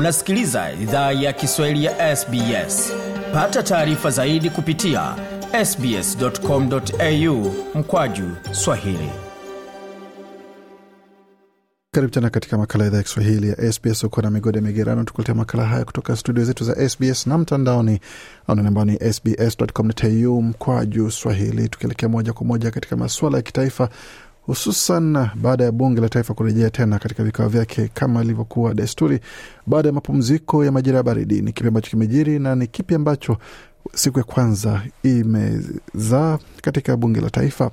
Unasikiliza idhaa ya Kiswahili ya SBS. Pata taarifa zaidi kupitia sbs.com.au mkwaju swahili. Karibu tena katika makala idhaa ya Kiswahili ya SBS. Uko na migode migerano, tukuletea makala haya kutoka studio zetu za SBS na mtandaoni anwani ambao ni sbs.com.au mkwaju swahili, tukielekea moja kwa moja katika masuala ya kitaifa hususan baada ya bunge la taifa kurejea tena katika vikao vyake kama ilivyokuwa desturi baada ya mapumziko ya majira ya baridi. Ni kipi ambacho kimejiri na ni kipi ambacho siku ya kwanza imezaa katika bunge la taifa?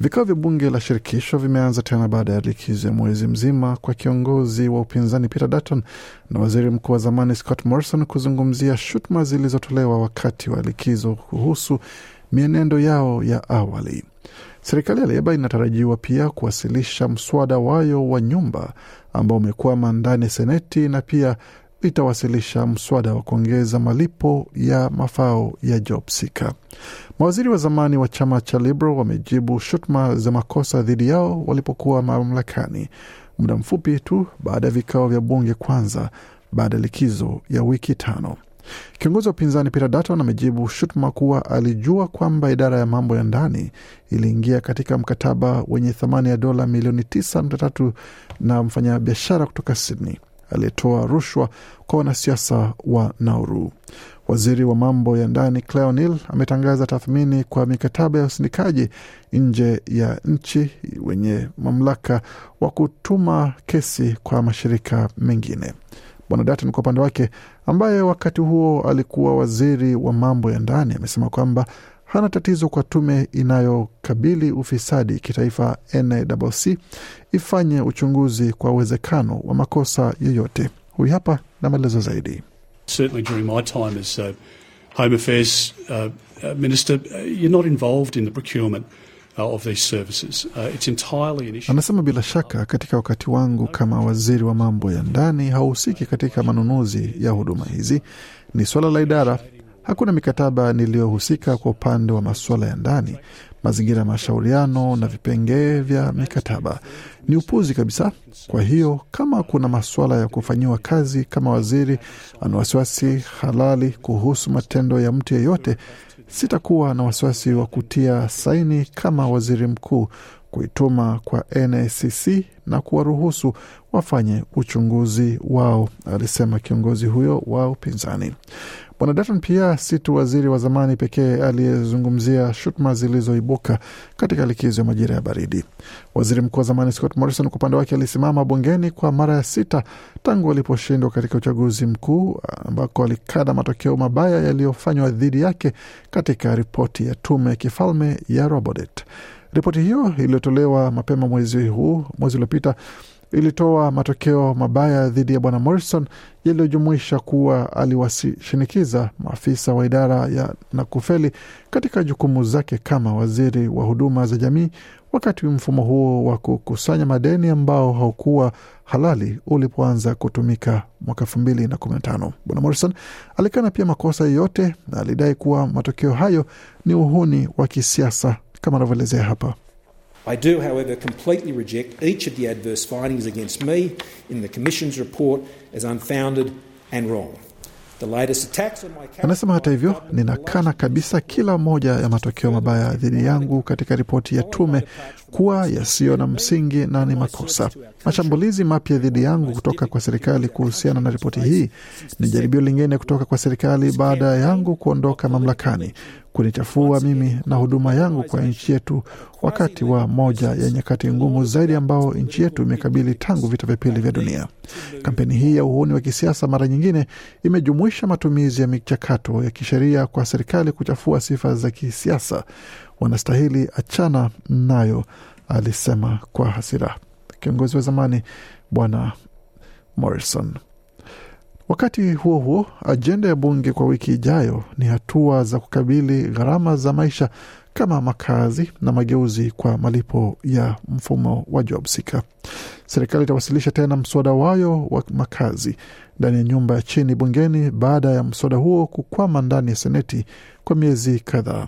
Vikao vya bunge la shirikisho vimeanza tena baada ya likizo ya mwezi mzima kwa kiongozi wa upinzani Peter Dutton na waziri mkuu wa zamani Scott Morrison kuzungumzia shutuma zilizotolewa wakati wa likizo kuhusu mienendo yao ya awali. Serikali ya Leba inatarajiwa pia kuwasilisha mswada wayo wa nyumba ambao umekwama ndani ya Seneti na pia itawasilisha mswada wa kuongeza malipo ya mafao ya job sika Mawaziri wa zamani wa chama cha Liberal wamejibu shutuma za makosa dhidi yao walipokuwa mamlakani, muda mfupi tu baada ya vikao vya bunge kwanza baada ya likizo ya wiki tano. Kiongozi wa upinzani Peter Dutton amejibu shutuma kuwa alijua kwamba idara ya mambo ya ndani iliingia katika mkataba wenye thamani ya dola milioni 9.3 na mfanyabiashara kutoka Sydney aliyetoa rushwa kwa wanasiasa wa Nauru. Waziri wa mambo ya ndani Claire O'Neill ametangaza tathmini kwa mikataba ya usindikaji nje ya nchi wenye mamlaka wa kutuma kesi kwa mashirika mengine. Bwana Dutton kwa upande wake, ambaye wakati huo alikuwa waziri wa mambo ya ndani, amesema kwamba hana tatizo kwa tume inayokabili ufisadi kitaifa NACC ifanye uchunguzi kwa uwezekano wa makosa yoyote. Huyu hapa na maelezo zaidi. Certainly during my time as uh, Home Affairs uh, uh, Minister, uh, you're not involved in the procurement of these services. Uh, it's entirely an issue. Anasema bila shaka, katika wakati wangu kama waziri wa mambo ya ndani hauhusiki katika manunuzi ya huduma hizi, ni suala la idara. Hakuna mikataba niliyohusika kwa upande wa masuala ya ndani, mazingira ya mashauriano na vipengee vya mikataba. Ni upuzi kabisa. Kwa hiyo kama kuna masuala ya kufanyiwa kazi kama waziri ana wasiwasi halali kuhusu matendo ya mtu yeyote, sitakuwa na wasiwasi wa kutia saini kama waziri mkuu kuituma kwa NACC na kuwaruhusu wafanye uchunguzi wao, alisema kiongozi huyo wa upinzani. Bwana Dutton pia si tu waziri wa zamani pekee aliyezungumzia shutuma zilizoibuka katika likizo ya majira ya baridi. Waziri mkuu wa zamani Scott Morrison kwa upande wake alisimama bungeni kwa mara ya sita tangu aliposhindwa katika uchaguzi mkuu ambako alikada matokeo mabaya yaliyofanywa dhidi yake katika ripoti ya tume ya kifalme ya Robodebt. Ripoti hiyo iliyotolewa mapema mwezi huu mwezi uliopita ilitoa matokeo mabaya dhidi ya bwana Morrison yaliyojumuisha kuwa aliwashinikiza maafisa wa idara ya na kufeli katika jukumu zake kama waziri wa huduma za jamii wakati mfumo huo wa kukusanya madeni ambao haukuwa halali ulipoanza kutumika mwaka elfu mbili na kumi na tano. Bwana Morrison alikana pia makosa yote na alidai kuwa matokeo hayo ni uhuni wa kisiasa kama anavyoelezea hapa. I do, however, completely reject each of the adverse findings against me in the Commission's report as unfounded and wrong. Anasema hata hivyo, ninakana kabisa kila moja ya matokeo mabaya dhidi yangu katika ripoti ya tume kuwa yasiyo na msingi na ni makosa. Mashambulizi mapya dhidi yangu kutoka kwa serikali kuhusiana na ripoti hii ni jaribio lingine kutoka kwa serikali baada yangu kuondoka mamlakani kunichafua mimi na huduma yangu kwa nchi yetu wakati wa moja ya nyakati ngumu zaidi ambao nchi yetu imekabili tangu vita vya pili vya dunia. Kampeni hii ya uhuni wa kisiasa mara nyingine imejumuisha matumizi ya michakato ya kisheria kwa serikali kuchafua sifa za kisiasa. Wanastahili achana nayo, alisema kwa hasira kiongozi wa zamani Bwana Morrison. Wakati huo huo, ajenda ya bunge kwa wiki ijayo ni hatua za kukabili gharama za maisha kama makazi na mageuzi kwa malipo ya mfumo wa job seeker. Serikali itawasilisha tena mswada wayo wa makazi ndani ya nyumba ya chini bungeni baada ya mswada huo kukwama ndani ya seneti kwa miezi kadhaa.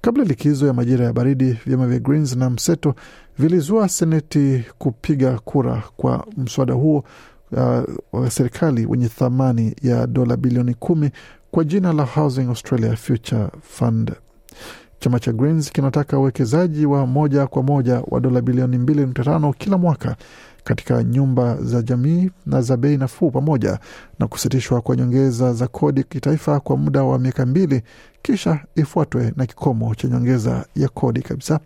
Kabla likizo ya majira ya baridi, vyama vya Greens na mseto vilizua seneti kupiga kura kwa mswada huo uh, wa serikali wenye thamani ya dola bilioni kumi kwa jina la Housing Australia Future Fund. Chama cha Greens kinataka uwekezaji wa moja kwa moja wa dola bilioni mbili nukta tano kila mwaka katika nyumba za jamii na za bei nafuu pamoja na kusitishwa kwa nyongeza za kodi kitaifa kwa muda wa miaka mbili kisha ifuatwe na kikomo cha nyongeza ya kodi kabisa.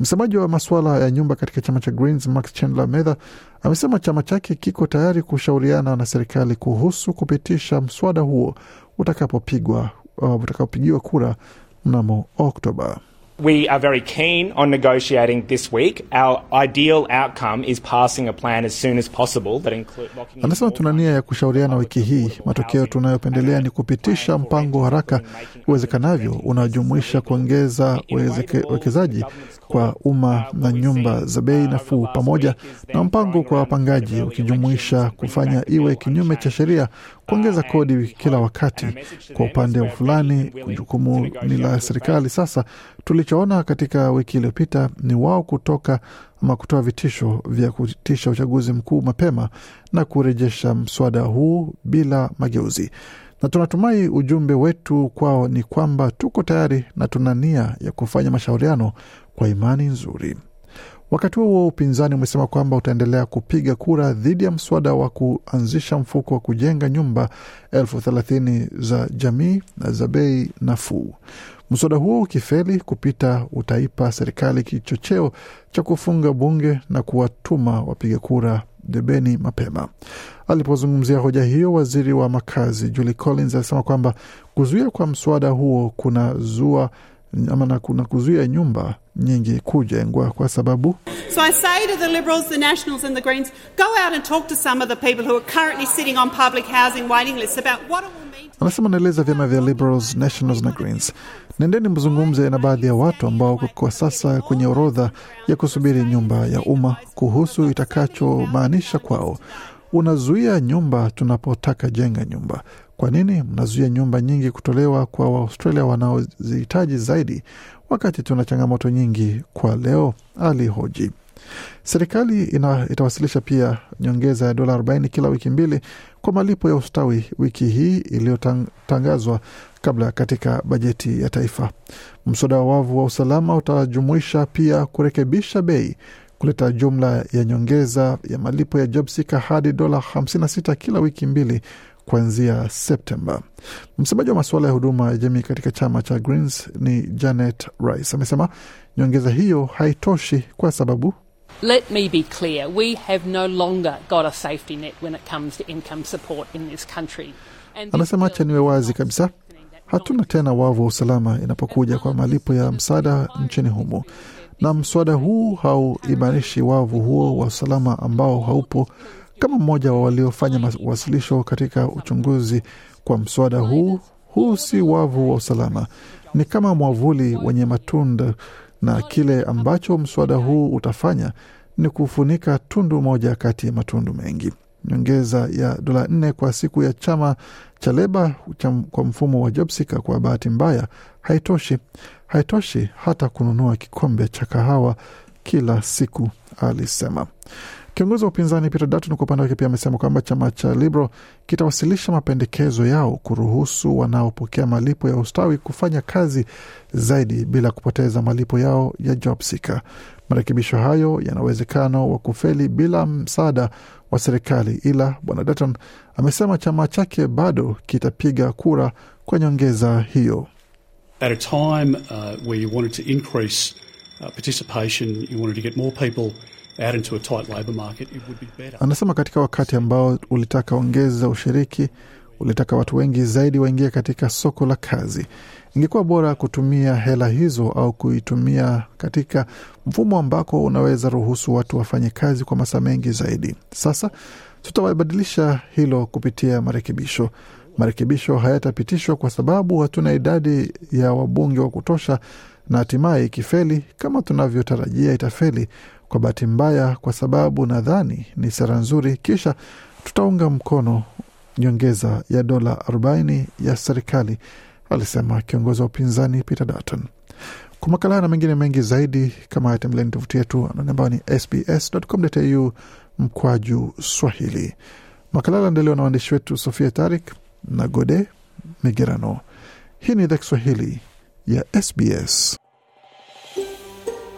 Msemaji wa masuala ya nyumba katika chama cha Greens Max Chandler Mather amesema chama chake kiko tayari kushauriana na serikali kuhusu kupitisha mswada huo utakapopigwa uh, utakapopigiwa kura mnamo Oktoba. We are very keen on negotiating this week. Our ideal outcome is passing a plan as soon as possible that include Anasema tuna nia ya kushauriana wiki hii. Matokeo tunayopendelea ni kupitisha mpango haraka uwezekanavyo unaojumuisha kuongeza wekezaji kwa umma na nyumba za bei nafuu, pamoja na mpango kwa wapangaji ukijumuisha kufanya iwe kinyume cha sheria kuongeza kodi kila wakati. Kwa upande fulani, jukumu ni la serikali. Sasa tulichoona katika wiki iliyopita ni wao kutoka ama kutoa vitisho vya kutisha uchaguzi mkuu mapema na kurejesha mswada huu bila mageuzi, na tunatumai ujumbe wetu kwao ni kwamba tuko tayari na tuna nia ya kufanya mashauriano kwa imani nzuri. Wakati huo upinzani umesema kwamba utaendelea kupiga kura dhidi ya mswada wa kuanzisha mfuko wa kujenga nyumba elfu thelathini za jamii na za bei nafuu. Mswada huo ukifeli kupita, utaipa serikali kichocheo cha kufunga bunge na kuwatuma wapiga kura debeni mapema. Alipozungumzia hoja hiyo, waziri wa makazi Julie Collins alisema kwamba kuzuia kwa mswada huo kuna zua ama na kuna kuzuia nyumba nyingi kujengwa kwa sababu So I say to the Liberals, the Nationals, and the Greens go out and talk to some of the people who are currently sitting on public housing waiting lists about what it will mean. Anasema naeleza vyama vya Liberals, Nationals na Greens, nendeni mzungumze na baadhi ya watu ambao kwa sasa kwenye orodha ya kusubiri nyumba ya umma kuhusu itakachomaanisha kwao. Unazuia nyumba tunapotaka jenga nyumba. Kwa nini mnazuia nyumba nyingi kutolewa kwa Waaustralia wanaozihitaji zaidi, wakati tuna changamoto nyingi kwa leo? Alihoji. Serikali ina, itawasilisha pia nyongeza ya dola 40 kila wiki mbili kwa malipo ya ustawi wiki hii iliyotangazwa kabla katika bajeti ya taifa. Mswada wa wavu wa usalama utajumuisha pia kurekebisha bei kuleta jumla ya nyongeza ya malipo ya JobSeeker hadi dola 56 kila wiki mbili kuanzia Septemba. Msemaji wa masuala ya huduma ya jamii katika chama cha Greens ni Janet Rice amesema nyongeza hiyo haitoshi kwa sababu Let me be clear we have no longer got a safety net when it comes to income support in this country. Anasema hacha acha niwe wazi kabisa, hatuna tena wavu wa usalama inapokuja kwa malipo ya msaada nchini humo, na mswada huu hauimarishi wavu huo wa usalama ambao haupo. Kama mmoja wa waliofanya wasilisho katika uchunguzi kwa mswada huu, huu si wavu wa usalama, ni kama mwavuli wenye matunda, na kile ambacho mswada huu utafanya ni kufunika tundu moja kati ya matundu mengi. Nyongeza ya dola nne kwa siku ya chama cha Leba kwa mfumo wa JobSeeker kwa bahati mbaya haitoshi, haitoshi hata kununua kikombe cha kahawa kila siku, alisema. Kiongozi wa upinzani Peter Dutton kwa upande wake pia amesema kwamba chama cha Liberal kitawasilisha mapendekezo yao kuruhusu wanaopokea malipo ya ustawi kufanya kazi zaidi bila kupoteza malipo yao ya JobSeeker. Marekebisho hayo yana uwezekano wa kufeli bila msaada wa serikali, ila bwana Dutton amesema chama chake bado kitapiga kura kwa nyongeza hiyo. At a time uh, where you wanted to increase uh, participation, you wanted to get more people Anasema katika wakati ambao ulitaka ongeza ushiriki, ulitaka watu wengi zaidi waingie katika soko la kazi, ingekuwa bora kutumia hela hizo au kuitumia katika mfumo ambako unaweza ruhusu watu wafanye kazi kwa masaa mengi zaidi. Sasa tutawabadilisha hilo kupitia marekebisho. Marekebisho hayatapitishwa kwa sababu hatuna idadi ya wabunge wa kutosha, na hatimaye ikifeli kama tunavyotarajia itafeli kwa bahati mbaya, kwa sababu nadhani ni sera nzuri, kisha tutaunga mkono nyongeza ya dola 40 ya serikali, alisema kiongozi wa upinzani Peter Dutton. Kwa makala na mengine mengi zaidi kama haya, tembeleni tovuti yetu ambayo ni sbs.com.au mkwaju Swahili. Makala aliandaliwa na waandishi wetu Sofia Tarik na Gode Migerano. Hii ni idhaa Kiswahili ya SBS.